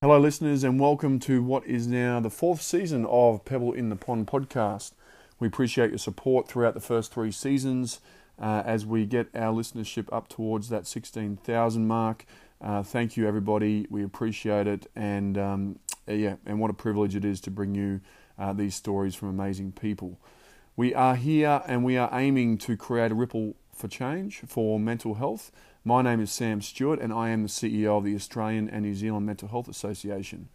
Hello, listeners, and welcome to what is now the fourth season of Pebble in the Pond podcast. We appreciate your support throughout the first three seasons uh, as we get our listenership up towards that 16,000 mark. Uh, thank you, everybody. We appreciate it, and um, yeah, and what a privilege it is to bring you uh, these stories from amazing people. We are here and we are aiming to create a ripple for change for mental health my name is Sam Stewart, and I am the CEO of the Australian and New Zealand Mental Health Association.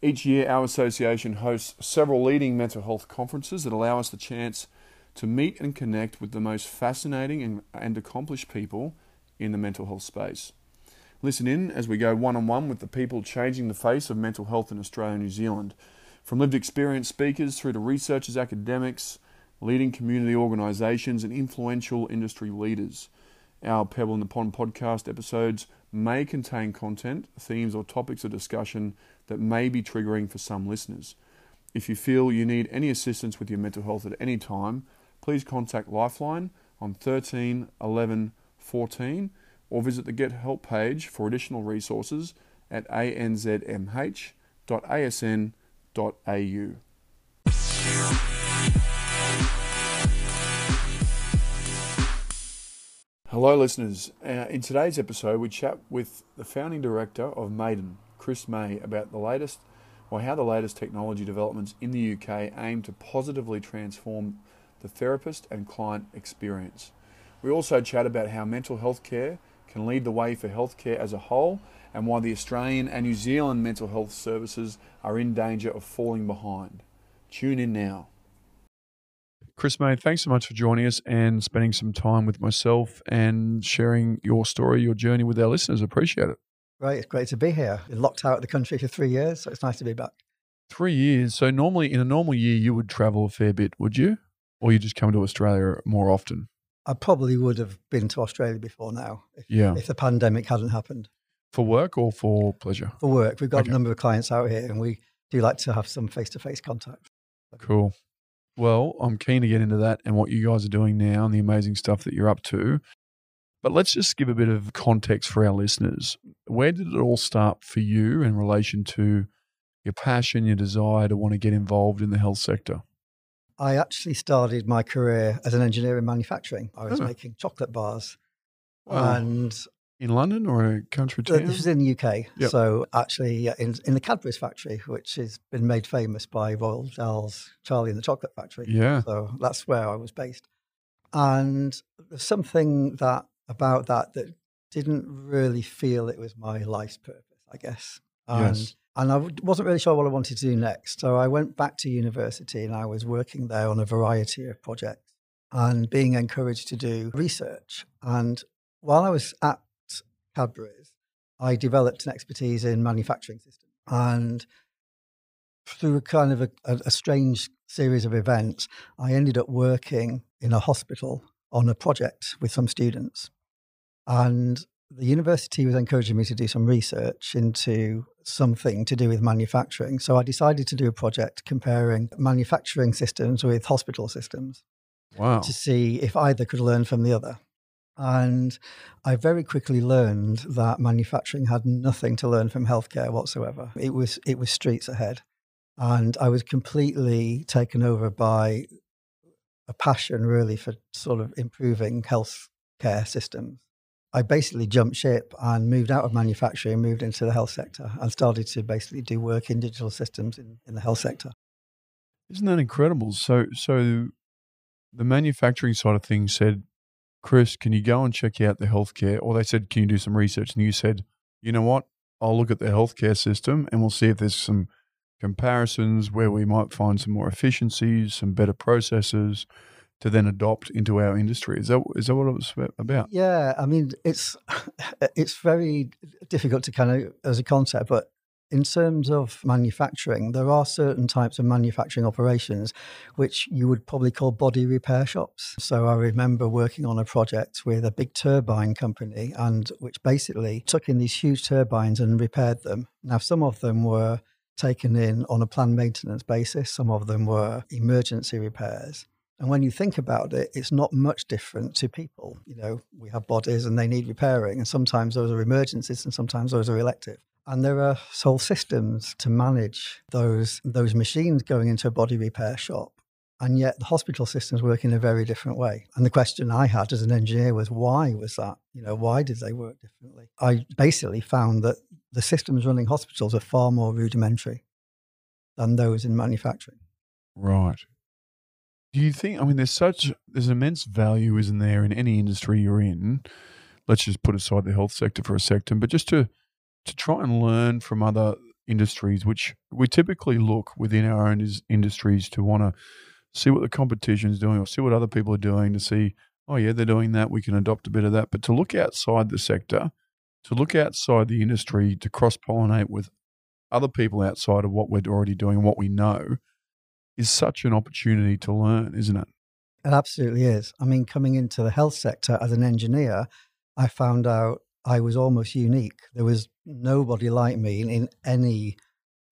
Each year, our association hosts several leading mental health conferences that allow us the chance to meet and connect with the most fascinating and, and accomplished people in the mental health space. Listen in as we go one on one with the people changing the face of mental health in Australia and New Zealand, from lived experience speakers through to researchers, academics, leading community organisations, and influential industry leaders. Our Pebble in the Pond podcast episodes may contain content, themes, or topics of discussion that may be triggering for some listeners. If you feel you need any assistance with your mental health at any time, please contact Lifeline on 13 11 14 or visit the Get Help page for additional resources at anzmh.asn.au. Hello, listeners. Uh, in today's episode, we chat with the founding director of Mayden, Chris May, about the latest or how the latest technology developments in the UK aim to positively transform the therapist and client experience. We also chat about how mental health care can lead the way for healthcare as a whole and why the Australian and New Zealand mental health services are in danger of falling behind. Tune in now. Chris May, thanks so much for joining us and spending some time with myself and sharing your story, your journey with our listeners. Appreciate it. Great. It's great to be here. Been locked out of the country for three years, so it's nice to be back. Three years. So normally in a normal year you would travel a fair bit, would you? Or you just come to Australia more often? I probably would have been to Australia before now if, yeah. if the pandemic hadn't happened. For work or for pleasure? For work. We've got okay. a number of clients out here and we do like to have some face to face contact. Cool. Well, I'm keen to get into that and what you guys are doing now and the amazing stuff that you're up to. But let's just give a bit of context for our listeners. Where did it all start for you in relation to your passion, your desire to want to get involved in the health sector? I actually started my career as an engineer in manufacturing. I was oh. making chocolate bars. Wow. And in London or a country uh, town? This was in the UK. Yep. So actually, in, in the Cadbury's factory, which has been made famous by Roald Dahl's Charlie and the Chocolate Factory. Yeah. So that's where I was based. And there's something that about that that didn't really feel it was my life's purpose, I guess. And, yes. And I wasn't really sure what I wanted to do next. So I went back to university and I was working there on a variety of projects and being encouraged to do research. And while I was at Cadbury's, I developed an expertise in manufacturing systems. And through a kind of a, a, a, strange series of events, I ended up working in a hospital on a project with some students. And the university was encouraging me to do some research into something to do with manufacturing. So I decided to do a project comparing manufacturing systems with hospital systems. Wow. To see if either could learn from the other. And I very quickly learned that manufacturing had nothing to learn from healthcare whatsoever. It was it was streets ahead. And I was completely taken over by a passion really for sort of improving healthcare systems. I basically jumped ship and moved out of manufacturing, moved into the health sector, and started to basically do work in digital systems in, in the health sector. Isn't that incredible? So, so the manufacturing side of things said Chris, can you go and check out the healthcare? Or they said, can you do some research? And you said, you know what? I'll look at the healthcare system and we'll see if there's some comparisons where we might find some more efficiencies, some better processes to then adopt into our industry. Is that is that what it was about? Yeah, I mean, it's it's very difficult to kind of as a concept, but in terms of manufacturing, there are certain types of manufacturing operations which you would probably call body repair shops. So I remember working on a project with a big turbine company and which basically took in these huge turbines and repaired them. Now some of them were taken in on a planned maintenance basis, some of them were emergency repairs. And when you think about it, it's not much different to people. You know, we have bodies and they need repairing, and sometimes those are emergencies and sometimes those are elective. And there are whole systems to manage those those machines going into a body repair shop. And yet the hospital systems work in a very different way. And the question I had as an engineer was why was that? You know, why did they work differently? I basically found that the systems running hospitals are far more rudimentary than those in manufacturing. Right. Do you think? I mean, there's such there's immense value, isn't there, in any industry you're in? Let's just put aside the health sector for a second, but just to to try and learn from other industries, which we typically look within our own is, industries to want to see what the competition is doing or see what other people are doing to see, oh yeah, they're doing that, we can adopt a bit of that. But to look outside the sector, to look outside the industry, to cross pollinate with other people outside of what we're already doing, what we know, is such an opportunity to learn, isn't it? It absolutely is. I mean, coming into the health sector as an engineer, I found out I was almost unique. There was nobody like me in, in any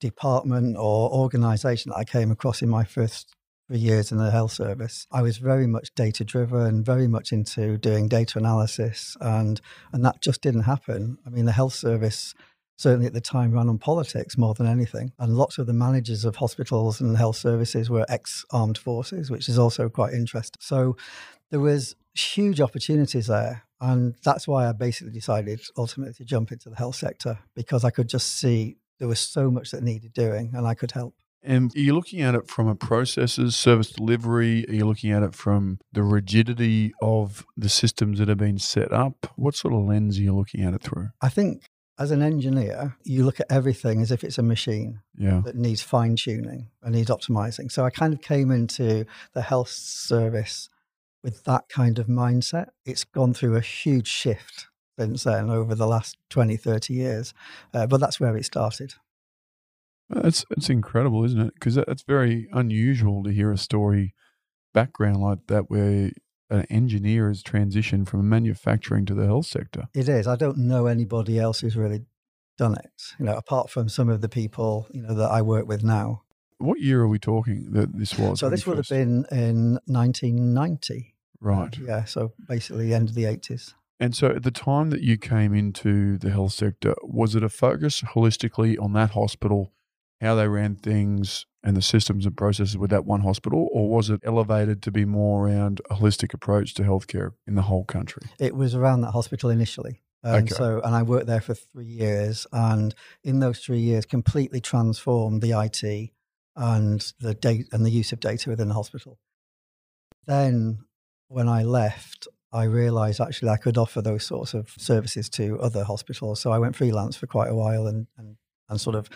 department or organization that I came across in my first three years in the health service. I was very much data driven, very much into doing data analysis, and and that just didn't happen. I mean, the health service certainly at the time ran on politics more than anything. And lots of the managers of hospitals and health services were ex armed forces, which is also quite interesting. So there was huge opportunities there. And that's why I basically decided ultimately to jump into the health sector because I could just see there was so much that needed doing and I could help. And are you looking at it from a processes, service delivery? Are you looking at it from the rigidity of the systems that have been set up? What sort of lens are you looking at it through? I think as an engineer, you look at everything as if it's a machine Yeah. that needs fine tuning and needs optimizing. So I kind of came into the health service with that kind of mindset. It's gone through a huge shift since then over the last 20, 30 years. Uh, but that's where it started. That's it's incredible, isn't it? Because that's very unusual to hear a story background like that where an engineer has transitioned from manufacturing to the health sector. It is. I don't know anybody else who's really done it, you know, apart from some of the people, you know, that I work with now. What year are we talking that this was? So this would have been in 1990. right. Uh, yeah. So basically the end of the 80s. And so at the time that you came into the health sector, was it a focus holistically on that hospital, how they ran things and the systems and processes with that one hospital, or was it elevated to be more around a holistic approach to healthcare in the whole country? It was around that hospital initially. And Okay. so, and I worked there for three years, and in those three years, completely transformed the IT and the data and the use of data within the hospital. Then, when I left, I realised actually I could offer those sorts of services to other hospitals. So I went freelance for quite a while, and and, and sort of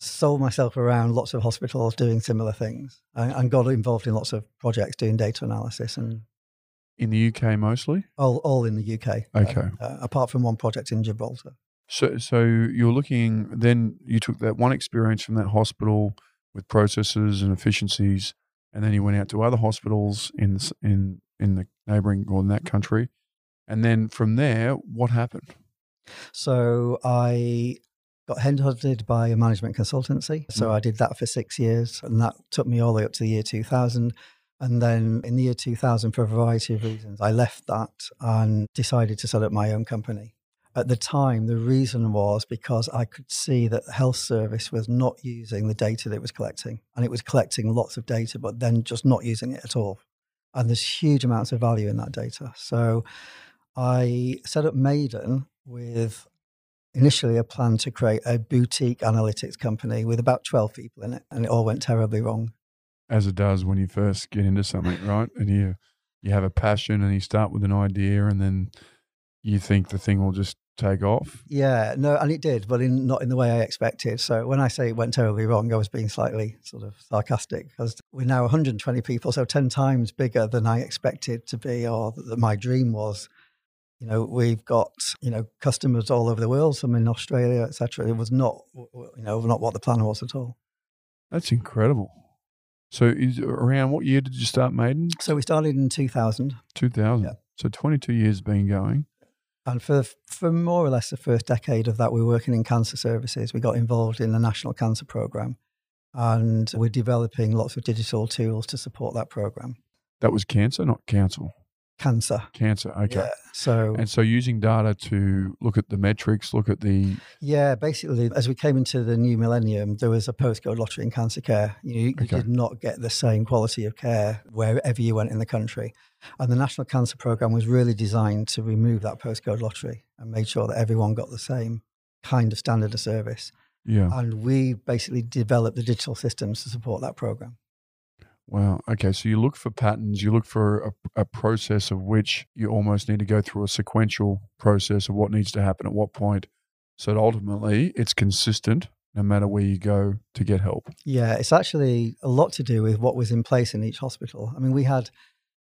sold myself around lots of hospitals doing similar things, and, and got involved in lots of projects doing data analysis and In the UK mostly? all, all in the UK. Okay. Uh, apart from one project in Gibraltar. So, so you're looking. Then you took that one experience from that hospital with processes and efficiencies, and then he went out to other hospitals in the, in in the neighbouring or in that country, and then from there, what happened? So I got headhunted by a management consultancy. So Mm. I did that for six years, and that took me all the way up to the year 2000. And then in the year 2000, for a variety of reasons, I left that and decided to set up my own company. At the time, the reason was because I could see that the health service was not using the data that it was collecting. And it was collecting lots of data, but then just not using it at all. And there's huge amounts of value in that data. So I set up Mayden with initially a plan to create a boutique analytics company with about 12 people in it. And it all went terribly wrong. As it does when you first get into something, right? And you you have a passion, and you start with an idea, and then you think the thing will just take off. Yeah, no, and it did, but in, not in the way I expected. So when I say it went terribly wrong, I was being slightly sort of sarcastic because we're now 120 people, so 10 times bigger than I expected to be or that my dream was. You know, we've got you know customers all over the world, some in Australia, etc. It was not, you know, not what the plan was at all. That's incredible. So, is around what year did you start Mayden? So we started in 2000, Two thousand. Yeah. So, twenty two years been going. And for for more or less the first decade of that, we were working in cancer services. We got involved in the national cancer program, and we're developing lots of digital tools to support that program. That was cancer, not council. Cancer. Cancer. Okay. Yeah. So And so using data to look at the metrics, look at the Yeah, basically, as we came into the new millennium, there was a postcode lottery in cancer care. You, you Okay. did not get the same quality of care wherever you went in the country. And the National Cancer Programme was really designed to remove that postcode lottery and made sure that everyone got the same kind of standard of service. yeah. And we basically developed the digital systems to support that program. Wow. Okay. So you look for patterns, you look for a, a process of which you almost need to go through a sequential process of what needs to happen at what point. So ultimately it's consistent no matter where you go to get help. Yeah, it's actually a lot to do with what was in place in each hospital. I mean, we had,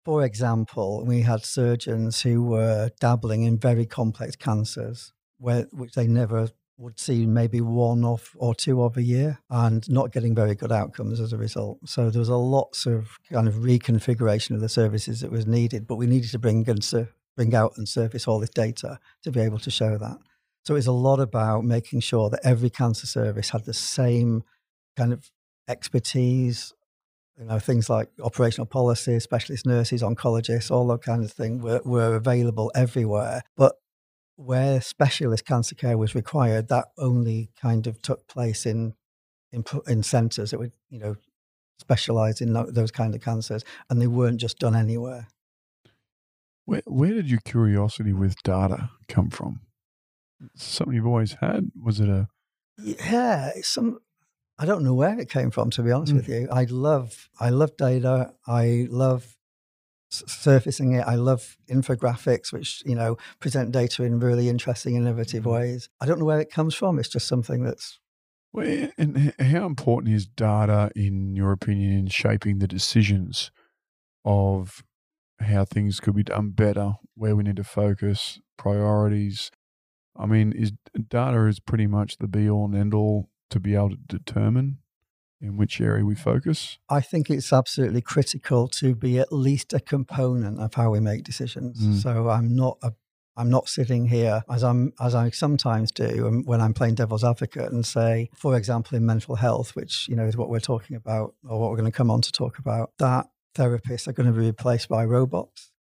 for example, we had surgeons who were dabbling in very complex cancers, where which they never would see maybe one off or two of a year, and not getting very good outcomes as a result. So there was a lots of kind of reconfiguration of the services that was needed, but we needed to bring and sur- bring out and surface all this data to be able to show that. So it's a lot about making sure that every cancer service had the same kind of expertise, you know, things like operational policy, specialist nurses, oncologists, all that kind of thing were, were available everywhere. But where specialist cancer care was required, that only kind of took place in in, in centres that would, you know, specialise in those kind of cancers, and they weren't just done anywhere. Where, where did your curiosity with data come from? Something you've always had? Was it a Yeah, some. I don't know where it came from, to be honest Mm. with you. I love, I love data. I love surfacing it. I love infographics, which you know present data in really interesting, innovative Mhm. ways. I don't know where it comes from. It's just something that's Well, and how important is data, in your opinion, in shaping the decisions of how things could be done better, where we need to focus, priorities? I mean, is data is pretty much the be all and end all to be able to determine in which area we focus. I think it's absolutely critical to be at least a component of how we make decisions. Mm. So I'm not a I'm not sitting here as I'm as I sometimes do um, when I'm playing devil's advocate and say, for example, in mental health, which you know is what we're talking about or what we're going to come on to talk about, that therapists are going to be replaced by robots,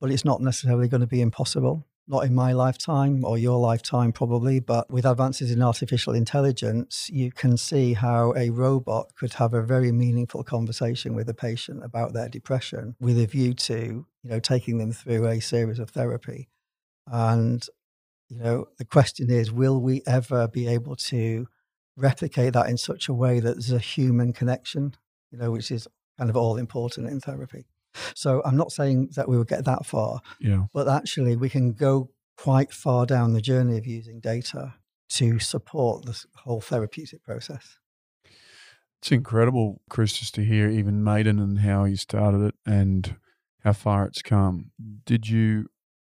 but it's not necessarily going to be impossible. Not in my lifetime or your lifetime, probably, but with advances in artificial intelligence, you can see how a robot could have a very meaningful conversation with a patient about their depression with a view to, you know, taking them through a series of therapy. And, you know, the question is, will we ever be able to replicate that in such a way that there's a human connection, you know, which is kind of all important in therapy. So I'm not saying that we will get that far, Yeah. but actually we can go quite far down the journey of using data to support this whole therapeutic process. It's incredible, Chris, just to hear even Mayden and how he started it and how far it's come. Did you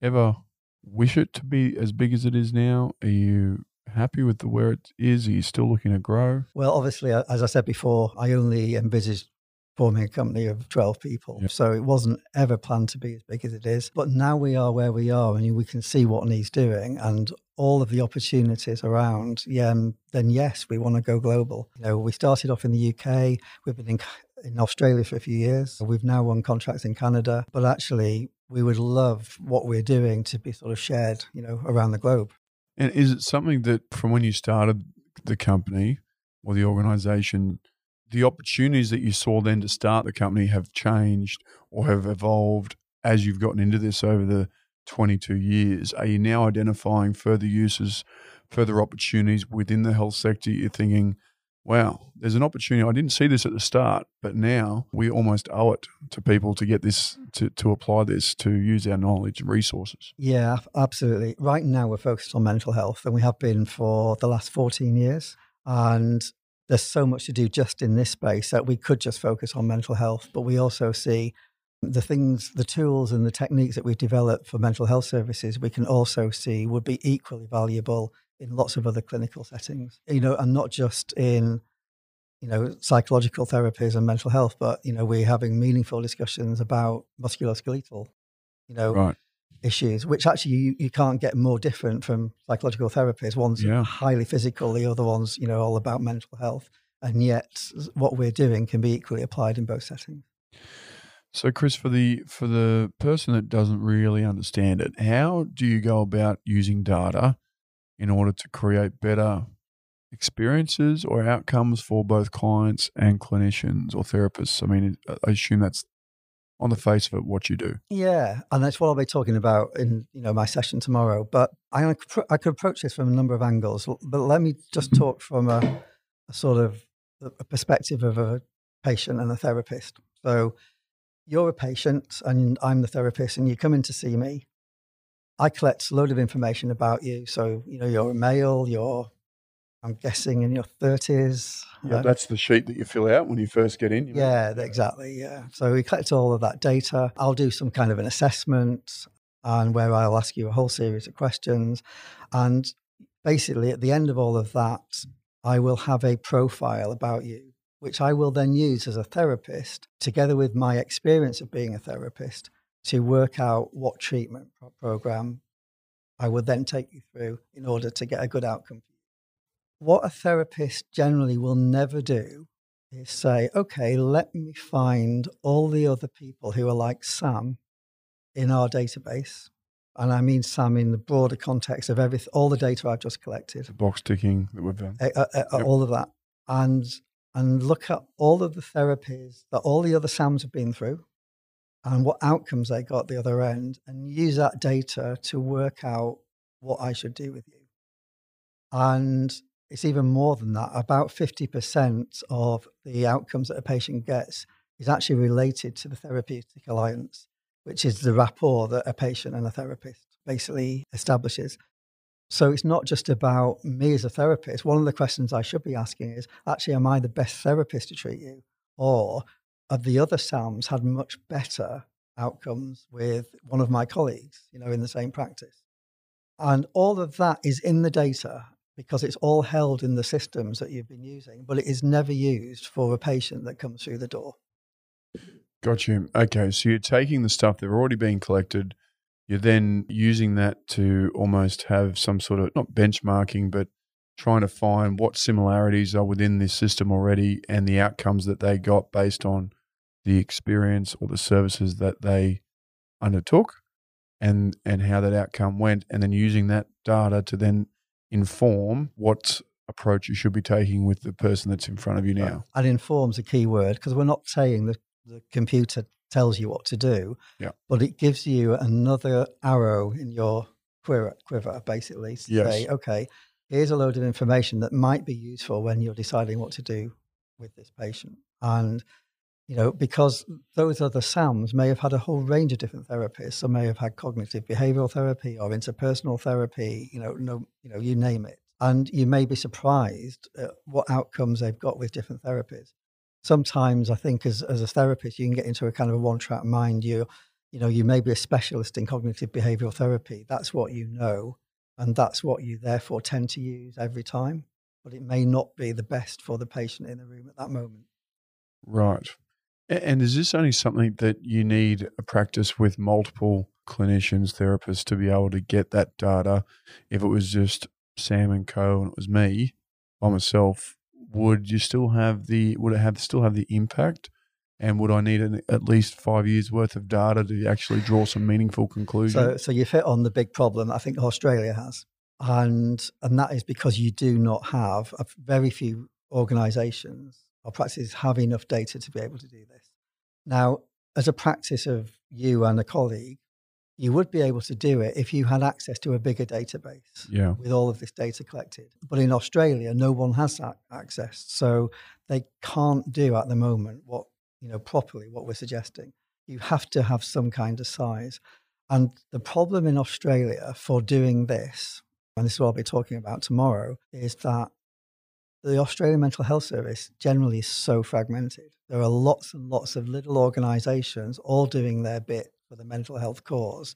ever wish it to be as big as it is now? Are you happy with the where it is? Are you still looking to grow? Well, obviously, as I said before, I only envisaged forming a company of 12 people. Yep. So it wasn't ever planned to be as big as it is. But now we are where we are and we can see what he's doing and all of the opportunities around. Yeah, um, then yes, we want to go global. You know, we started off in the UK. We've been in, in Australia for a few years. We've now won contracts in Canada. But actually, we would love what we're doing to be sort of shared, you know, around the globe. And is it something that from when you started the company or the organization, the opportunities that you saw then to start the company have changed or have evolved as you've gotten into this over the 22 years? Are you now identifying further uses, further opportunities within the health sector? You're thinking, wow, there's an opportunity. I didn't see this at the start, but now we almost owe it to people to get this, to, to apply this, to use our knowledge and resources. Yeah, absolutely. Right now, we're focused on mental health, and we have been for the last 14 years. And there's so much to do just in this space that we could just focus on mental health, but we also see the things, the tools, and the techniques that we've developed for mental health services, we can also see would be equally valuable in lots of other clinical settings, you know, and not just in you know, psychological therapies and mental health, but you know, we're having meaningful discussions about musculoskeletal, you know, Right. Issues, which actually you, you can't get more different from psychological therapies. One's Yeah. highly physical, the other one's, you know, all about mental health. And yet what we're doing can be equally applied in both settings. So, Chris, for the for the person that doesn't really understand it, how do you go about using data in order to create better experiences or outcomes for both clients and clinicians or therapists? I mean, I assume that's on the face of it what you do. Yeah, and that's what I'll be talking about in you know my session tomorrow. But I I could approach this from a number of angles. But let me just mm-hmm. talk from a, a sort of a perspective of a patient and a therapist. So you're a patient and I'm the therapist, and you come in to see me. I collect a load of information about you. So, you know, you're a male, you're, I'm guessing, in your 30s. Yeah, that's the sheet that you fill out when you first get in. Yeah, know? exactly. Yeah. So we collect all of that data. I'll do some kind of an assessment and where I'll ask you a whole series of questions. And basically, at the end of all of that, I will have a profile about you which I will then use as a therapist, together with my experience of being a therapist, to work out what treatment program I would then take you through in order to get a good outcome. What a therapist generally will never do is say, okay, let me find all the other people who are like Sam in our database. And I mean Sam in the broader context of everything, all the data I've just collected. The box ticking that we've done. Uh, uh, uh, yep. All of that. And and look at all of the therapies that all the other SAMs have been through and what outcomes they got at the other end, and use that data to work out what I should do with you. And it's even more than that. About 50% of the outcomes that a patient gets is actually related to the therapeutic alliance, which is the rapport that a patient and a therapist basically establishes. So it's not just about me as a therapist. One of the questions I should be asking is actually, am I the best therapist to treat you? Or have the other SAMs had much better outcomes with one of my colleagues, you know, in the same practice? And all of that is in the data because it's all held in the systems that you've been using, but it is never used for a patient that comes through the door. Got you. Okay. So you're taking the stuff that already been collected you're then using that to almost have some sort of not benchmarking, but trying to find what similarities are within this system already and the outcomes that they got based on the experience or the services that they undertook and and how that outcome went and then using that data to then inform what approach you should be taking with the person that's in front of you now. And informs a key word because we're not saying that the computer tells you what to do. Yeah. But it gives you another arrow in your quiver, quiver basically, to yes. say, okay, here's a load of information that might be useful when you're deciding what to do with this patient. And, you know, because those other SAMs may have had a whole range of different therapists. Some may have had cognitive behavioral therapy or interpersonal therapy, you know, no, you know, you name it. And you may be surprised at what outcomes they've got with different therapies sometimes I think as, as a therapist, you can get into a kind of a one track mind. You, you know, you may be a specialist in cognitive behavioral therapy. That's what you know. And that's what you therefore tend to use every time. But it may not be the best for the patient in the room at that moment. Right. And is this only something that you need a practice with multiple clinicians, therapists to be able to get that data? If it was just Sam and Co. and it was me by myself, would you still have the would it have still have the impact? And would I need an, at least five years worth of data to actually draw some meaningful conclusions? So, so you hit on the big problem I think Australia has, and and that is because you do not have a, very few organisations or practices have enough data to be able to do this. Now, as a practice of you and a colleague, you would be able to do it if you had access to a bigger database yeah. with all of this data collected. But in Australia, no one has that access. So they can't do at the moment what, you know, properly what we're suggesting. You have to have some kind of size. And the problem in Australia for doing this, and this is what I'll be talking about tomorrow, is that the Australian Mental Health Service generally is so fragmented. There are lots and lots of little organizations all doing their bit for the mental health cause.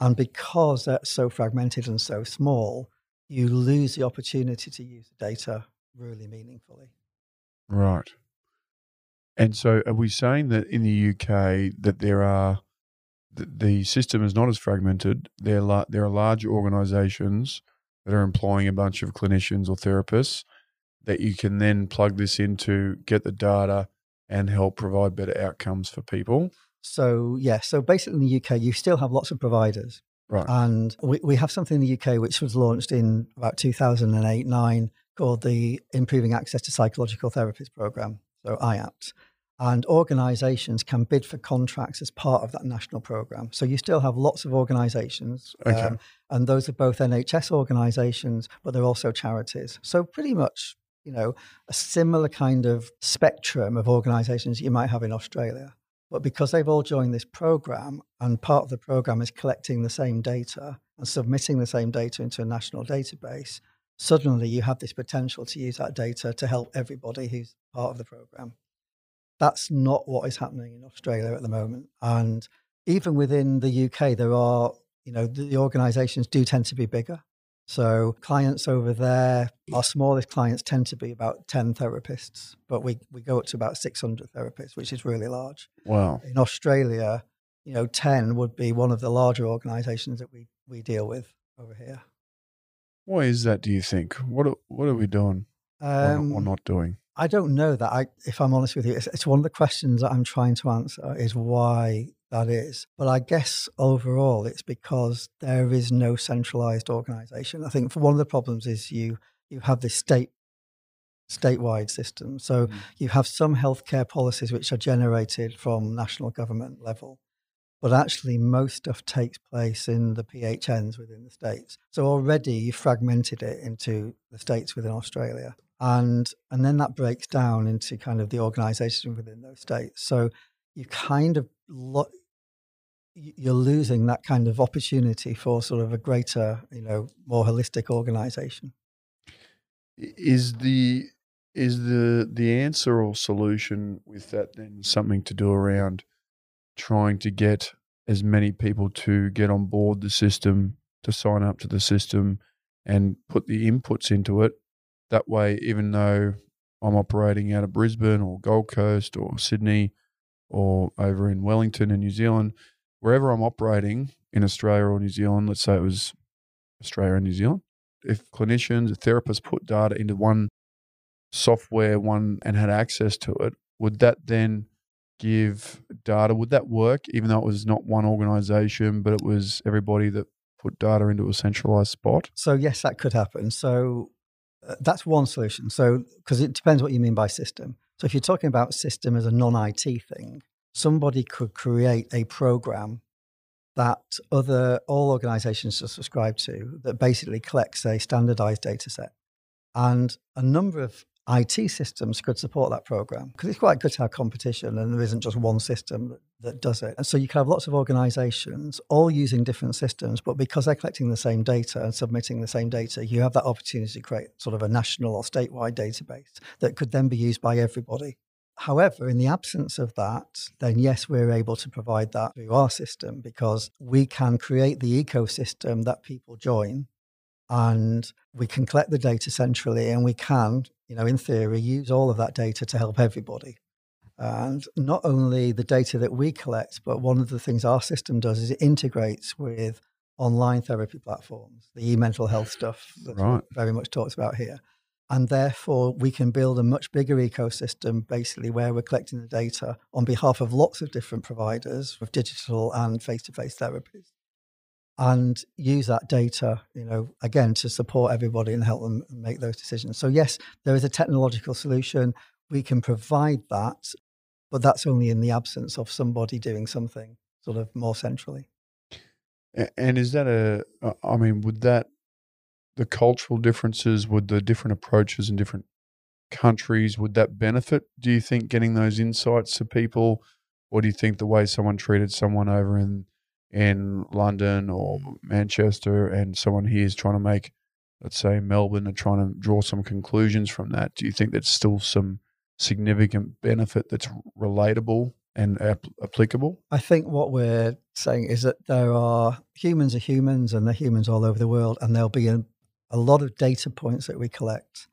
And because they're so fragmented and so small, you lose the opportunity to use the data really meaningfully. Right. And so are we saying that in the UK that there are the, system is not as fragmented. There, la- there are large organizations that are employing a bunch of clinicians or therapists that you can then plug this into, get the data, and help provide better outcomes for people. So, yeah, so basically in the UK, you still have lots of providers. Right. And we, we have something in the UK which was launched in about 2008 9 called the Improving Access to Psychological Therapies Program, so IAPT. And organizations can bid for contracts as part of that national program. So you still have lots of organizations, Okay. um, and those are both NHS organizations, but they're also charities. So pretty much, you know, a similar kind of spectrum of organizations you might have in Australia. But because they've all joined this program, and part of the program is collecting the same data and submitting the same data into a national database, suddenly you have this potential to use that data to help everybody who's part of the program. That's not what is happening in Australia at the moment. And even within the UK, there are, you know, the, organizations do tend to be bigger. So clients over there, our smallest clients tend to be about 10 therapists, but we, we go up to about 600 therapists, which is really large. Wow. In Australia, you know, 10 would be one of the larger organizations that we, we deal with over here. Why is that? Do you think? What are, What are we doing or, not, or Um, not doing? I don't know that. I, if I'm honest with you, it's, it's one of the questions that I'm trying to answer is why that is. But I guess overall, it's because there is no centralized organization. I think for one of the problems is you you have this state statewide system. So Mm. you have some healthcare policies which are generated from national government level. But actually, most stuff takes place in the PHNs within the states. So already you fragmented it into the states within Australia and and then that breaks down into kind of the organization within those states so you kind of lo- you're losing that kind of opportunity for sort of a greater you know more holistic organization Is the is the the answer or solution with that then something to do around trying to get as many people to get on board the system, to sign up to the system, and put the inputs into it? That way, even though I'm operating out of Brisbane or Gold Coast or Sydney or over in Wellington in New Zealand, wherever I'm operating in Australia or New Zealand, let's say it was Australia and New Zealand, if clinicians, therapists put data into one software, one and had access to it, would that then give data? Would that work, even though it was not one organization, but it was everybody that put data into a centralized spot? so yes that could happen so uh, that's one solution so because it depends what you mean by system so if you're talking about system as a non-IT thing somebody could create a program that other all organizations are subscribed to that basically collects a standardized data set. And a number of IT systems could support that program because it's quite good to have competition and there isn't just one system that, does it. And so you can have lots of organizations all using different systems, but because they're collecting the same data and submitting the same data, you have that opportunity to create sort of a national or statewide database that could then be used by everybody. However, in the absence of that, then yes, we're able to provide that through our system because we can create the ecosystem that people join and we can collect the data centrally and we can, you know, in theory, use all of that data to help everybody. And not only the data that we collect, but one of the things our system does is it integrates with online therapy platforms, the e-mental health stuff that's Right. very much talked about here. And therefore, we can build a much bigger ecosystem, basically, where we're collecting the data on behalf of lots of different providers with digital and face-to-face therapies and use that data, you know, again to support everybody and help them make those decisions. So yes, there is a technological solution. We can provide that, but that's only in the absence of somebody doing something sort of more centrally. And is that a? uh, mean, would that the cultural differences, would the different approaches in different countries, would that benefit? Do you think getting those insights to people, or do you think the way someone treated someone over in in London or Manchester and someone here is trying to make, let's say Melbourne, are trying to draw some conclusions from that? Do you think that's still some significant benefit that's relatable and ap- applicable? I think what we're saying is that there are humans are humans and they're humans all over the world, and there'll be a, a lot of data points that we collect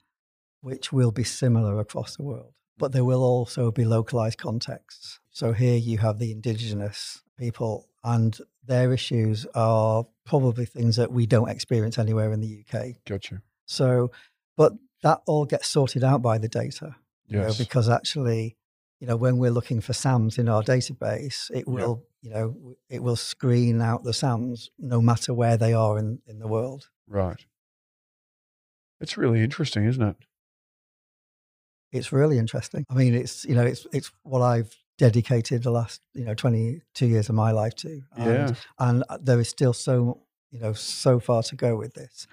which will be similar across the world, but there will also be localized contexts. So here you have the indigenous people, and their issues are probably things that we don't experience anywhere in the UK. Gotcha. So, but that all gets sorted out by the data you know, because actually you know, when we're looking for SAMs in our database, it will, you know, it will screen out the SAMs no matter where they are in, in the world. Right. It's really interesting, isn't it? It's really interesting. I mean, it's you know, it's it's what I've dedicated the last you know 22 years of my life to. And, Yeah. and uh, there is still so you know so far to go with this.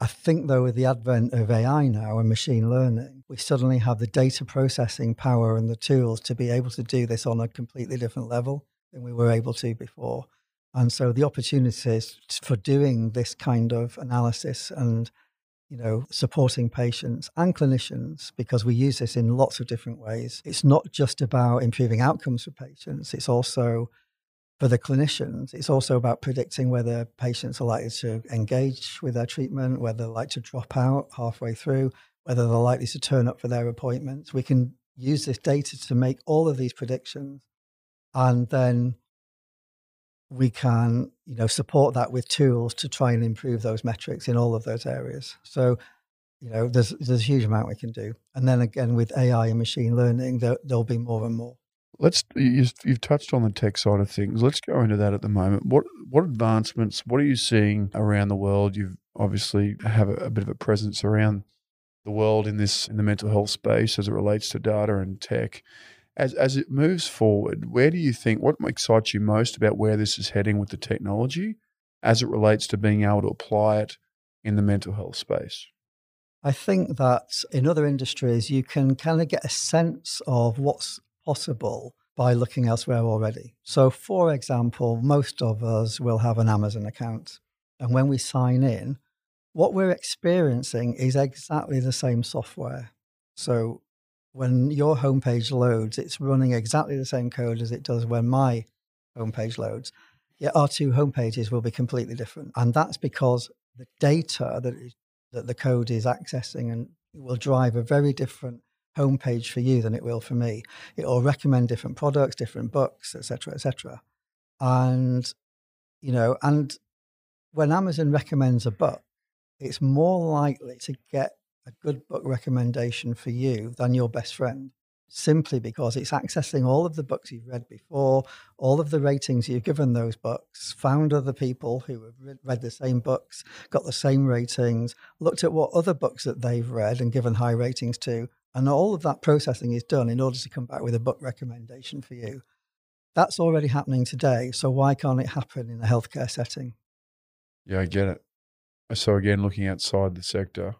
I think though with the advent of AI now and machine learning, we suddenly have the data processing power and the tools to be able to do this on a completely different level than we were able to before. And so the opportunities for doing this kind of analysis and you know supporting patients and clinicians because we use this in lots of different ways. It's not just about improving outcomes for patients, it's also for the clinicians, it's also about predicting whether patients are likely to engage with their treatment, whether they're likely to drop out halfway through, whether they're likely to turn up for their appointments. We can use this data to make all of these predictions and then we can you know support that with tools to try and improve those metrics in all of those areas so you know there's there's a huge amount we can do and then again with ai and machine learning there, there'll be more and more Let's you, you've touched on the tech side of things. Let's go into that at the moment. What what advancements? What are you seeing around the world? You've obviously have a, a bit of a presence around the world in this in the mental health space as it relates to data and tech. As as it moves forward, where do you think what excites you most about where this is heading with the technology as it relates to being able to apply it in the mental health space? i think that in other industries you can kind of get a sense of what's possible by looking elsewhere already. So for example most of us will have an amazon account. And when we sign in what we're experiencing is exactly the same software. So when your homepage loads, it's running exactly the same code as it does when my homepage loads. Yet our two homepages will be completely different. And that's because the data that, is, that the code is accessing and will drive a very different homepage for you than it will for me. It will recommend different products, different books, etc., etc. And you know, and when Amazon recommends a book, it's more likely to get a good book recommendation for you than your best friend simply because it's accessing all of the books you've read before, all of the ratings you've given those books, found other people who have read the same books, got the same ratings, looked at what other books that they've read and given high ratings to. And all of that processing is done in order to come back with a book recommendation for you. That's already happening today. So why can't it happen in a healthcare setting? Yeah, I get it. So again, looking outside the sector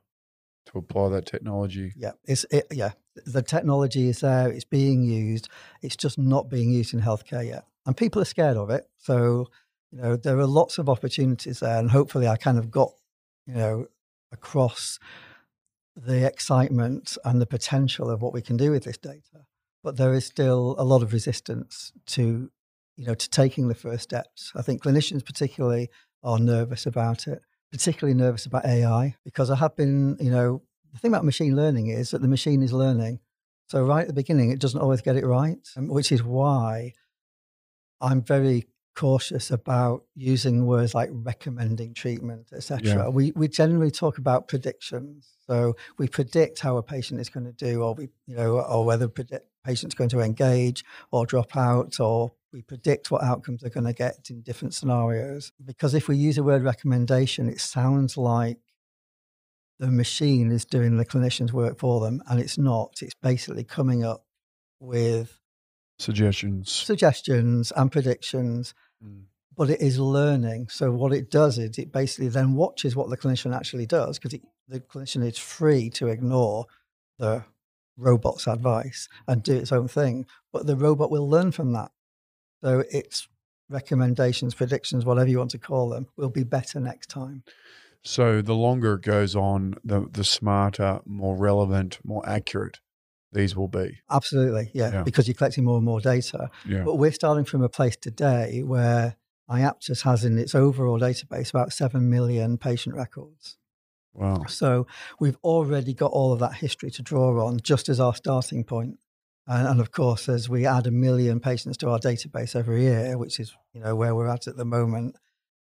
apply that technology. Yeah, it's it, yeah. The technology is there. It's being used. It's just not being used in healthcare yet, and people are scared of it. So you know there are lots of opportunities there, and hopefully I kind of got you know across the excitement and the potential of what we can do with this data. But there is still a lot of resistance to you know to taking the first steps. I think clinicians particularly are nervous about it particularly nervous about AI because I have been, you know, the thing about machine learning is that the machine is learning. So right at the beginning, it doesn't always get it right, um, which is why I'm very cautious about using words like recommending treatment, etc. Yeah. We we generally talk about predictions. So we predict how a patient is going to do, or we, you know, or whether predict patient's going to engage or drop out, or we predict what outcomes they're going to get in different scenarios. Because if we use the word recommendation, it sounds like the machine is doing the clinician's work for them, and it's not. It's basically coming up with Suggestions. suggestions and predictions, Mm. but it is learning. So what it does is it basically then watches what the clinician actually does because the clinician is free to ignore the robot's advice and do its own thing, but the robot will learn from that. So its recommendations, predictions, whatever you want to call them, will be better next time. So the longer it goes on, the the smarter, more relevant, more accurate these will be. Absolutely, yeah, Yeah. because you're collecting more and more data. Yeah. But we're starting from a place today where IAPTUS has in its overall database about 7 million patient records. Wow. So we've already got all of that history to draw on just as our starting point. And, and of course, as we add a million patients to our database every year, which is you know where we're at at the moment,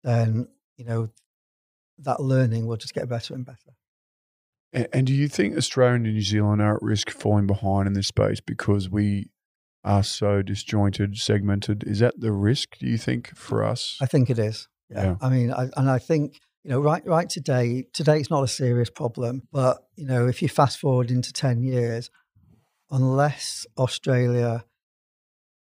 then you know that learning will just get better and better. And, and do you think Australia and New Zealand are at risk of falling behind in this space because we are so disjointed, segmented? Is that the risk, do you think, for us? I think it is. Yeah. Yeah. I mean, I, and I think, you know, right, right today, today it's not a serious problem. But, you know, if you fast forward into 10 years, unless Australia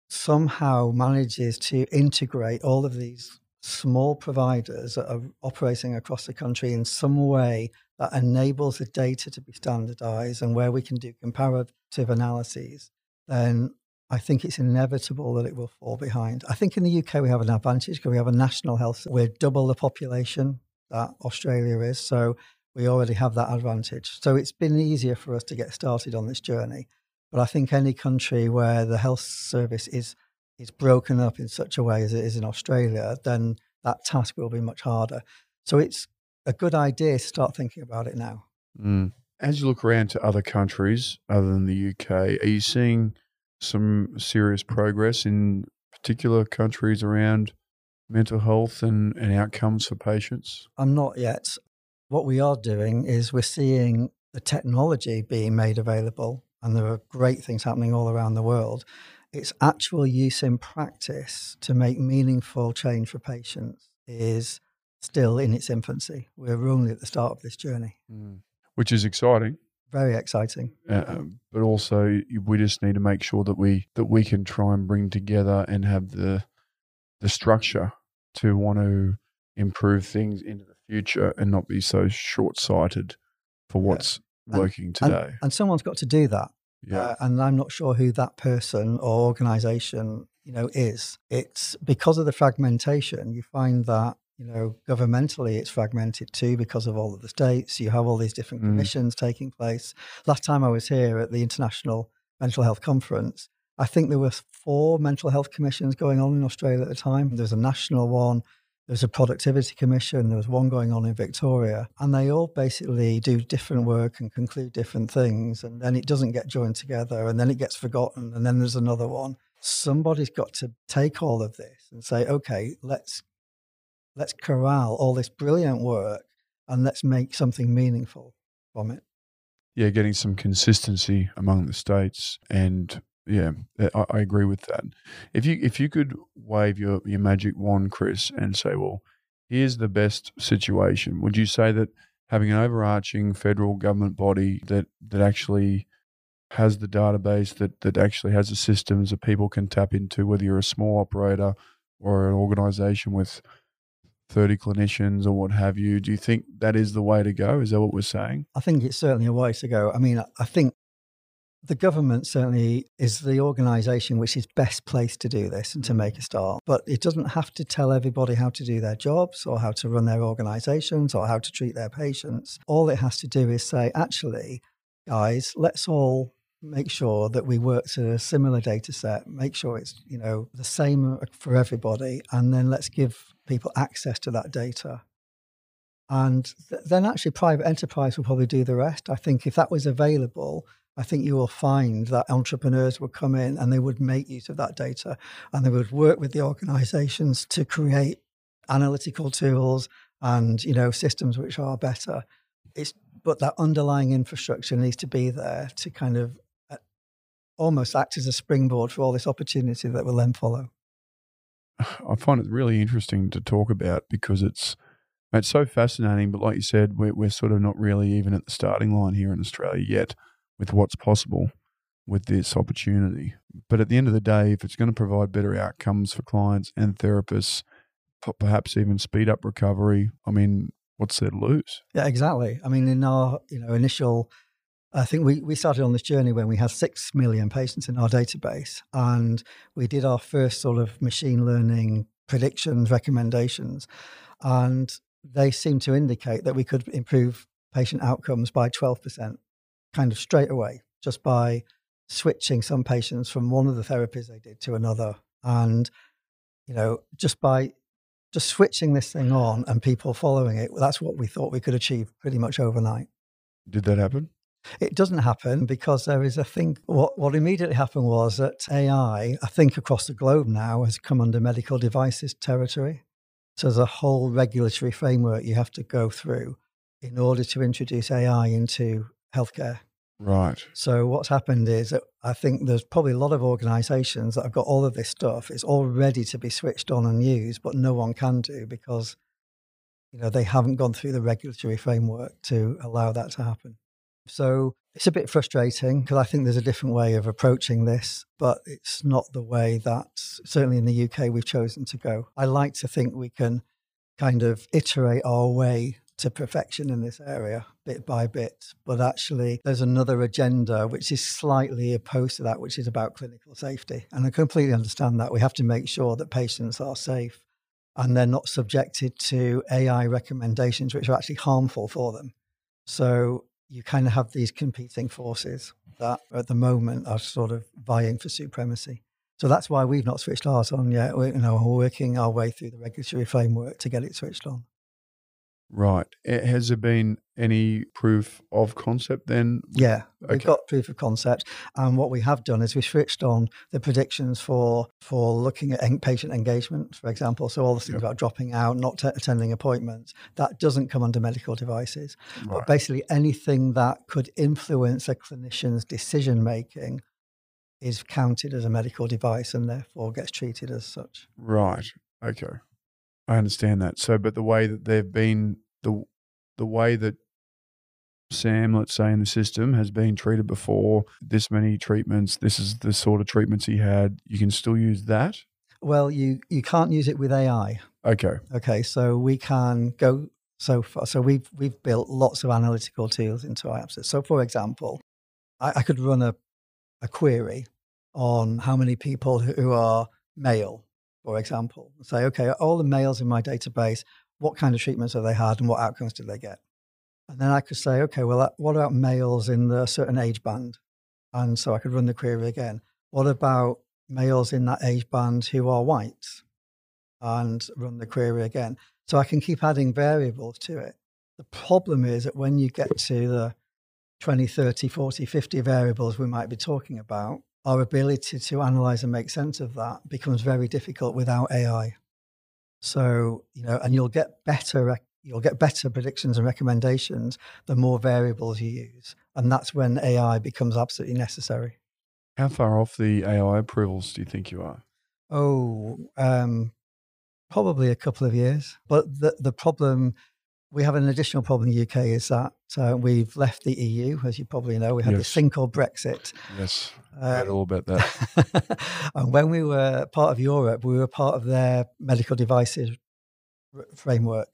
somehow manages to integrate all of these small providers that are operating across the country in some way that enables the data to be standardized and where we can do comparative analyses, then I think it's inevitable that it will fall behind. I think in the UK we have an advantage because we have a national health. We're double the population that Australia is, so we already have that advantage. So it's been easier for us to get started on this journey. But I think any country where the health service is is broken up in such a way as it is in Australia, then that task will be much harder. So it's a good idea to start thinking about it now. Mm. As you look around to other countries other than the UK, are you seeing some serious progress in particular countries around mental health and, and outcomes for patients? I'm not yet. What we are doing is we're seeing the technology being made available, and there are great things happening all around the world. Its actual use in practice to make meaningful change for patients is still in its infancy. We're only at the start of this journey. Which is exciting. Very exciting. Uh, but also we just need to make sure that we that we can try and bring together and have the the structure to want to improve things into the future and not be so short sighted for what's working And, today. and someone's got to do that. yeah. Uh, and I'm not sure who that person or organization, you know, is. It's because of the fragmentation. You find that, you know, governmentally it's fragmented too because of all of the states. You have all these different Mm. commissions taking place. Last time I was here at the International Mental Health Conference, I think there were four mental health commissions going on in Australia at the time. There's a national one, there's a productivity commission, there was one going on in Victoria, and they all basically do different work and conclude different things, and then it doesn't get joined together, and then it gets forgotten, and then there's another one. Somebody's got to take all of this and say, okay, let's let's corral all this brilliant work and let's make something meaningful from it. yeah, getting some consistency among the states, and yeah, uh, I, I agree with that. If you if you could wave your your magic wand, Chris, and say, well, here's the best situation, would you say that having an overarching federal government body that that actually has the database that that actually has the systems that people can tap into, whether you're a small operator or an organization with 30 clinicians or what have you, do you think that is the way to go? Is that what we're saying? I think it's certainly a way to go. I mean, I think the government certainly is the organisation which is best placed to do this and to make a start. But it doesn't have to tell everybody how to do their jobs or how to run their organisations or how to treat their patients. All it has to do is say, actually, guys, let's all make sure that we work to a similar data set, make sure it's, you know, the same for everybody, and then let's give people access to that data. And th- then actually private enterprise will probably do the rest. I think if that was available, I think you will find that entrepreneurs would come in and they would make use of that data and they would work with the organizations to create analytical tools and you know systems which are better. It's but that underlying infrastructure needs to be there to kind of uh, almost act as a springboard for all this opportunity that will then follow. I find it really interesting to talk about because it's it's so fascinating. But like you said, we're we're sort of not really even at the starting line here in Australia yet with what's possible with this opportunity. But at the end of the day, if it's going to provide better outcomes for clients and therapists, perhaps even speed up recovery, I mean, what's there to lose? Yeah, exactly. I mean, in our you know initial, I think we we started on this journey when we had six million patients in our database, and we did our first sort of machine learning predictions recommendations, and they seemed to indicate that we could improve patient outcomes by twelve percent, kind of straight away, just by switching some patients from one of the therapies they did to another, and you know just by just switching this thing on and people following it, that's what we thought we could achieve pretty much overnight. Did that happen? It doesn't happen because there is a thing. What, what immediately happened was that AI, I think across the globe now, has come under medical devices territory. So there's a whole regulatory framework you have to go through. in order to introduce AI into healthcare. Right. So what's happened is that I think there's probably a lot of organisations that have got all of this stuff. It's all ready to be switched on and used, but no one can do because you know they haven't gone through the regulatory framework to allow that to happen. So it's a bit frustrating because I think there's a different way of approaching this, but it's not the way that certainly in the UK we've chosen to go. I like to think we can kind of iterate our way to perfection in this area bit by bit. But actually, there's another agenda which is slightly opposed to that, which is about clinical safety. And I completely understand that. We have to make sure that patients are safe and they're not subjected to AI recommendations which are actually harmful for them. So you kind of have these competing forces that at the moment are sort of vying for supremacy. So that's why we've not switched ours on yet. We, you know, we're working our way through the regulatory framework to get it switched on. Right. Has there been any proof of concept then? Yeah, we've got proof of concept, and what we have done is we switched on the predictions for for looking at patient engagement, for example. So all the things yep. about dropping out, not t- attending appointments, that doesn't come under medical devices. Right. But basically, anything that could influence a clinician's decision making is counted as a medical device and therefore gets treated as such. Right. Okay. I understand that. So, but the way that they've been the the way that Sam, let's say in the system, has been treated before, this many treatments, this is the sort of treatments he had. You can still use that. Well, you you can't use it with AI. Okay. Okay. So we can go so far. So we've we've built lots of analytical tools into our apps. So, for example, I, I could run a a query on how many people who are male for example, say, okay, all the males in my database, what kind of treatments have they had and what outcomes did they get? And then I could say, okay, well, uh, what about males in the certain age band? And so I could run the query again. What about males in that age band who are white? And run the query again. So I can keep adding variables to it. The problem is that when you get to the 20, 30, 40, 50 variables we might be talking about, our ability to analyze and make sense of that becomes very difficult without AI. So, you know, and you'll get better you'll get better predictions and recommendations the more variables you use. And that's when AI becomes absolutely necessary. How far off the AI approvals do you think you are? Oh, um, probably a couple of years. But the, the problem we have an additional problem in the UK is that uh, we've left the EU, as you probably know. We had yes. this thing called Brexit. Yes, uh, I all about that. and when we were part of Europe, we were part of their medical devices r- framework.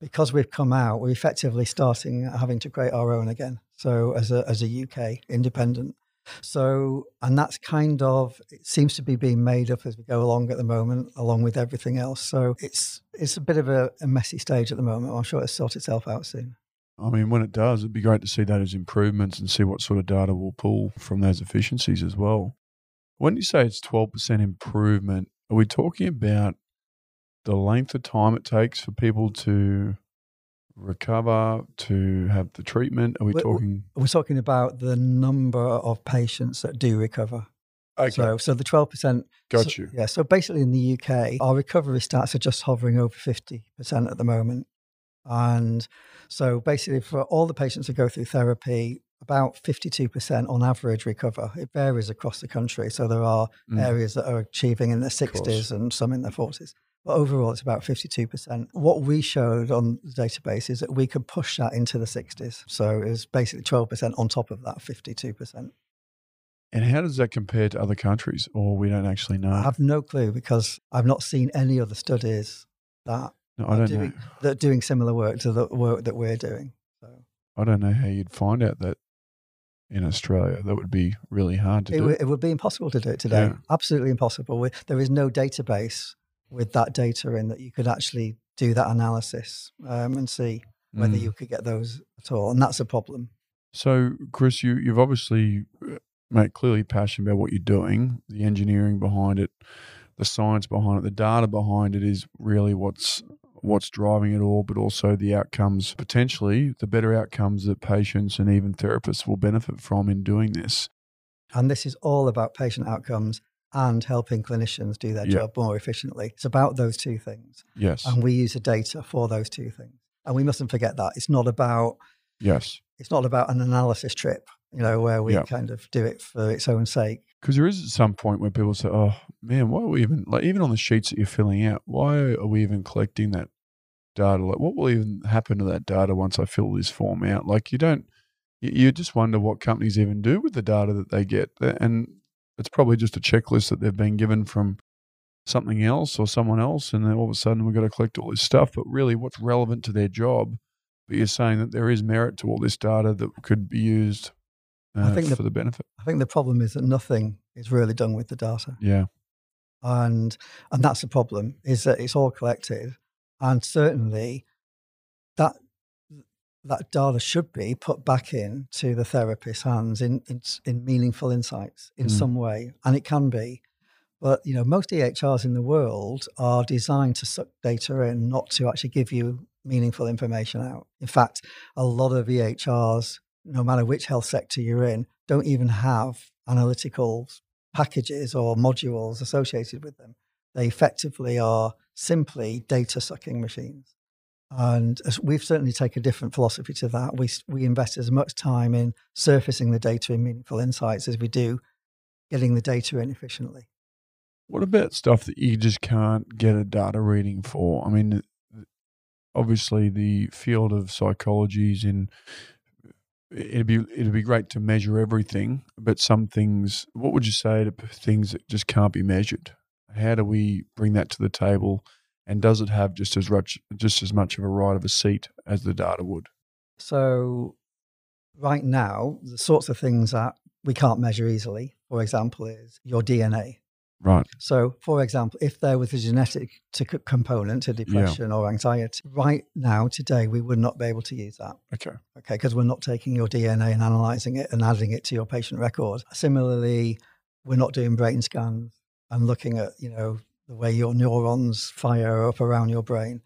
Because we've come out, we're effectively starting having to create our own again. So as a as a UK independent so, and that's kind of it seems to be being made up as we go along at the moment, along with everything else. So it's it's a bit of a, a messy stage at the moment. I'm sure it'll sort itself out soon. I mean, when it does, it'd be great to see that as improvements and see what sort of data we'll pull from those efficiencies as well. When you say it's 12% improvement, are we talking about the length of time it takes for people to recover to have the treatment? Are we we're, talking? We're talking about the number of patients that do recover. Okay. So, so the 12%. Got so, you. Yeah. So basically in the UK, our recovery stats are just hovering over 50% at the moment. And so basically for all the patients who go through therapy, about 52% on average recover. It varies across the country. So there are mm. areas that are achieving in their 60s and some in their 40s. But overall, it's about 52%. What we showed on the database is that we could push that into the 60s. So it was basically 12% on top of that 52%. And how does that compare to other countries, or we don't actually know? I have no clue because I've not seen any other studies that no, I don't doing, know. that are doing similar work to the work that we're doing. So I don't know how you'd find out that in Australia. That would be really hard to it do. W- it would be impossible to do it today. Yeah. Absolutely impossible. We, there is no database with that data in that you could actually do that analysis um, and see whether mm. you could get those at all. And that's a problem. So, Chris, you, you've obviously uh, made clearly passionate about what you're doing, the engineering behind it, the science behind it, the data behind it is really what's what's driving it all, but also the outcomes potentially, the better outcomes that patients and even therapists will benefit from in doing this. And this is all about patient outcomes and helping clinicians do their job more efficiently. It's about those two things. Yes. And we use the data for those two things. And we mustn't forget that. It's not about Yes. it's not about an analysis trip, you know, where we Yeah. kind of do it for its own sake. Because there is some point where people say, "Oh man, why are we even like even on the sheets that you're filling out? Why are we even collecting that data? Like, what will even happen to that data once I fill this form out? Like, you don't. You, you just wonder what companies even do with the data that they get, and it's probably just a checklist that they've been given from something else or someone else, and then all of a sudden we've got to collect all this stuff. But really, what's relevant to their job? But you're saying that there is merit to all this data that could be used uh, I think the- for the benefit. I think the problem is that nothing is really done with the data. Yeah. and and that's the problem is that it's all collected and certainly that that data should be put back into the therapist's hands in in, in meaningful insights in Mm. some way and it can be but you know most ehrs in the world are designed to suck data in not to actually give you meaningful information out in fact a lot of ehrs no matter which health sector you're in don't even have analytical packages or modules associated with them. They effectively are simply data sucking machines. And we've certainly taken a different philosophy to that. We, we invest as much time in surfacing the data in meaningful insights as we do getting the data in efficiently. What about stuff that you just can't get a data reading for? I mean, obviously the field of psychology is in. It'd be it'd be great to measure everything, but some things. What would you say to things that just can't be measured? How do we bring that to the table? And does it have just as much just as much of a right of a seat as the data would? So, right now, the sorts of things that we can't measure easily, for example, is your DNA. Right. So, for example, if there was a genetic to c- component to depression or anxiety, right now, today, we would not be able to use that. Okay. Okay, because we're not taking your DNA and analyzing it and adding it to your patient record. Similarly, we're not doing brain scans and looking at, you know, the way your neurons fire up around your brain.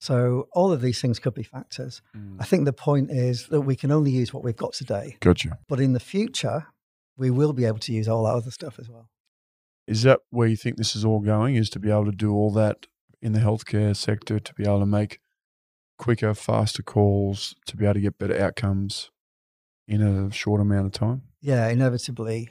So all of these things could be factors. Mm. I think the point is that we can only use what we've got today, Gotcha. but in the future, we will be able to use all that other stuff as well. Is that where you think this is all going? Is to be able to do all that in the healthcare sector, to be able to make quicker, faster calls, to be able to get better outcomes in a short amount of time? Yeah, inevitably.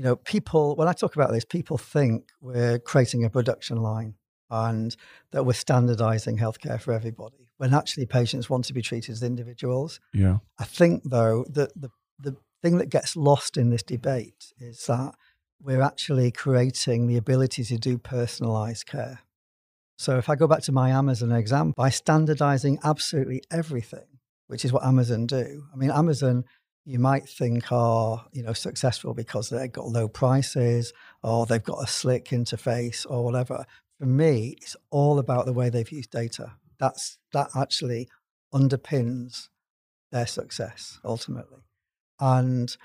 You know, people, when I talk about this, people think we're creating a production line and that we're standardizing healthcare for everybody, when actually patients want to be treated as individuals. Yeah. I think, though, that the, the thing that gets lost in this debate is that we're actually creating the ability to do personalized care. So if I go back to my Amazon example, by standardizing absolutely everything, which is what Amazon do. I mean, Amazon, you might think are, you know, successful because they've got low prices or they've got a slick interface or whatever. For me, it's all about the way they've used data. That's that actually underpins their success ultimately. And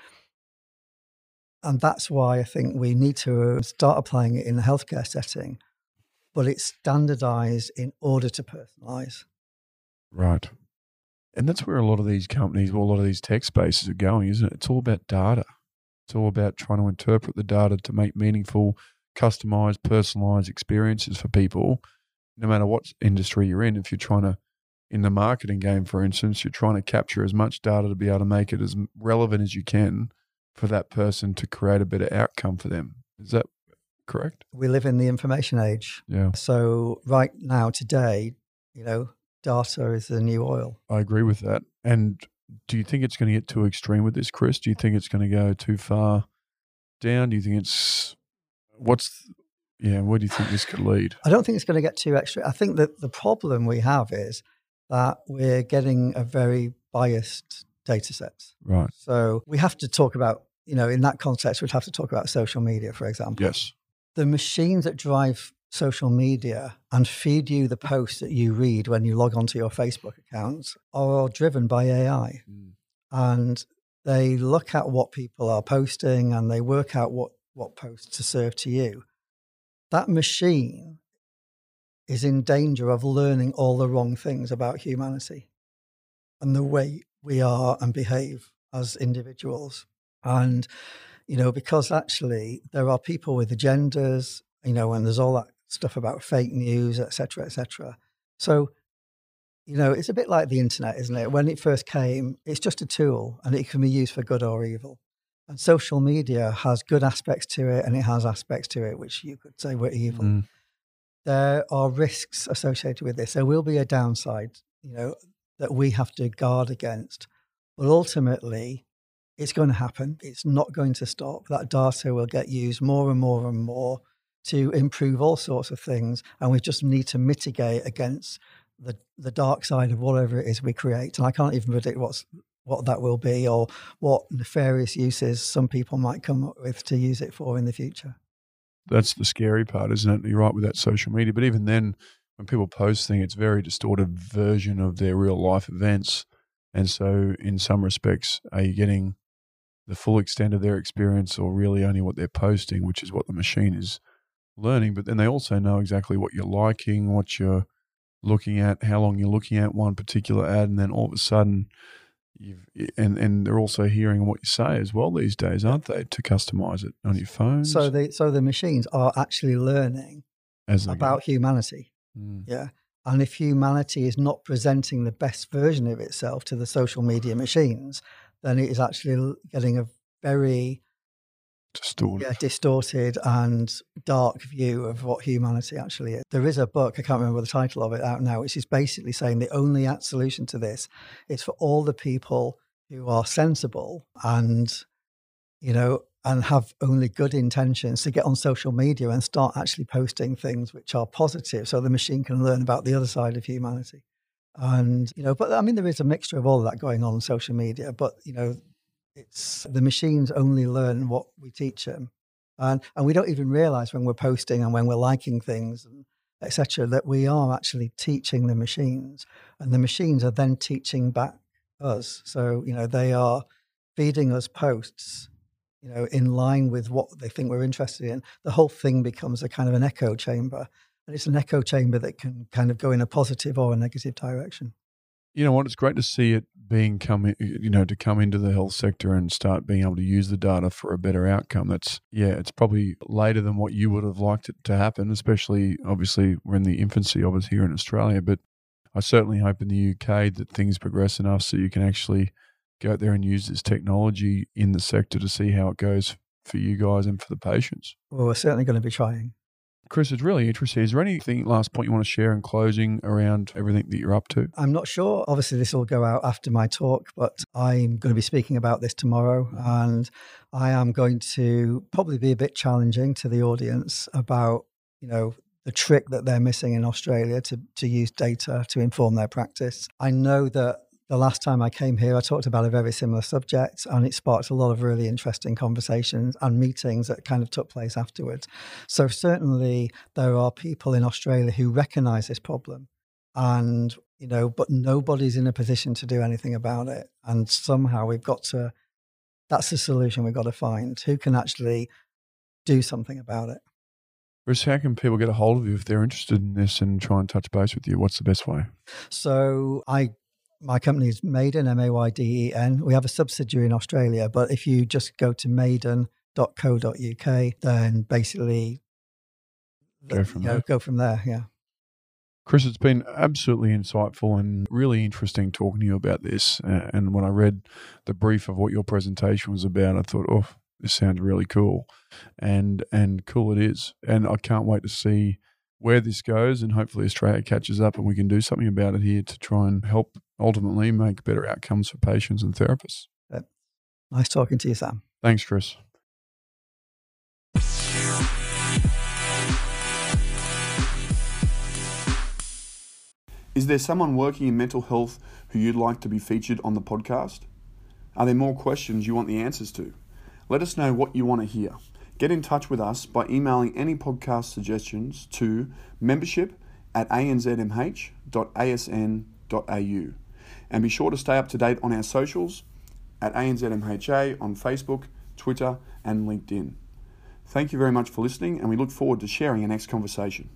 and that's why I think we need to uh, start applying it in the healthcare setting, but it's standardized in order to personalize. Right. And that's where a lot of these companies, well, a lot of these tech spaces are going, isn't it? It's all about data. It's all about trying to interpret the data to make meaningful, customized, personalized experiences for people, no matter what industry you're in. If you're trying to, in the marketing game, for instance, you're trying to capture as much data to be able to make it as relevant as you can for that person to create a better outcome for them. Is that correct? We live in the information age. Yeah, So right now, today, you know, data is the new oil. I agree with that. And do you think it's going to get too extreme with this, Chris? Do you think it's going to go too far down? Do you think it's what's yeah? Where do you think this could lead? I don't think it's going to get too extra. I think that the problem we have is that we're getting a very biased data set. Right. So we have to talk about, you know, in that context, we'd have to talk about social media, for example. Yes. The machines that drive social media and feed you the posts that you read when you log onto your Facebook account are all driven by AI. Mm. And they look at what people are posting and they work out what, what posts to serve to you. That machine is in danger of learning all the wrong things about humanity and the way we are and behave as individuals. And, you know, because actually there are people with agendas, you know, and there's all that stuff about fake news, etc., cetera, et cetera. So you know, it's a bit like the internet, isn't it? When it first came, it's just a tool and it can be used for good or evil. And social media has good aspects to it and it has aspects to it which you could say were evil. Mm. There are risks associated with this. There will be a downside, you know, that we have to guard against. But ultimately, it's going to happen. It's not going to stop. That data will get used more and more and more to improve all sorts of things. And we just need to mitigate against the the dark side of whatever it is we create. And I can't even predict what's what that will be or what nefarious uses some people might come up with to use it for in the future. That's the scary part, isn't it? You're right with that social media. But even then, when people post things, it's very distorted version of their real life events. And so, in some respects, are you getting the full extent of their experience or really only what they're posting, which is what the machine is learning? But then they also know exactly what you're liking, what you're looking at, how long you're looking at one particular ad, and then all of a sudden, you've and and they're also hearing what you say as well these days, aren't they? To customize it on your phone. So the so the machines are actually learning about go. humanity. Mm. Yeah. And if humanity is not presenting the best version of itself to the social media machines, then it is actually getting a very distorted. Yeah, distorted and dark view of what humanity actually is. There is a book, I can't remember the title of it out now, which is basically saying the only solution to this is for all the people who are sensible and, you know, and have only good intentions to get on social media and start actually posting things which are positive so the machine can learn about the other side of humanity. And, you know, but I mean, there is a mixture of all of that going on on social media, but, you know, it's the machines only learn what we teach them, and and we don't even realize when we're posting and when we're liking things and etc. that we are actually teaching the machines, and the machines are then teaching back us. So you know they are feeding us posts, you know, in line with what they think we're interested in. The whole thing becomes a kind of an echo chamber, and it's an echo chamber that can kind of go in a positive or a negative direction you know what? It's great to see it being come, you know, to come into the health sector and start being able to use the data for a better outcome. That's yeah, it's probably later than what you would have liked it to happen. Especially, obviously, we're in the infancy of it here in Australia, but I certainly hope in the UK that things progress enough so you can actually go out there and use this technology in the sector to see how it goes for you guys and for the patients. Well, we're certainly going to be trying. Chris, it's really interesting. Is there anything, last point you want to share in closing around everything that you're up to? I'm not sure. Obviously, this will go out after my talk, but I'm going to be speaking about this tomorrow. And I am going to probably be a bit challenging to the audience about, you know, the trick that they're missing in Australia to, to use data to inform their practice. I know that the last time I came here, I talked about a very similar subject, and it sparked a lot of really interesting conversations and meetings that kind of took place afterwards. So, certainly, there are people in Australia who recognize this problem, and you know, but nobody's in a position to do anything about it. And somehow we've got to, that's the solution we've got to find who can actually do something about it. Bruce, how can people get a hold of you if they're interested in this and try and touch base with you? What's the best way? So I my company is Mayden, M A Y D E N. We have a subsidiary in Australia, but if you just go to mayden.co.uk, then basically go from there. Know, go from there, yeah. Chris, it's been absolutely insightful and really interesting talking to you about this. And when I read the brief of what your presentation was about, I thought, oh, this sounds really cool, and and cool it is. And I can't wait to see where this goes, and hopefully Australia catches up and we can do something about it here to try and help ultimately make better outcomes for patients and therapists. Nice talking to you, Sam. Thanks, Chris. Is there someone working in mental health who you'd like to be featured on the podcast? Are there more questions you want the answers to? Let us know what you want to hear. Get in touch with us by emailing any podcast suggestions to membership at anzmh.asn.au. And be sure to stay up to date on our socials at ANZMHA on Facebook, Twitter, and LinkedIn. Thank you very much for listening, and we look forward to sharing our next conversation.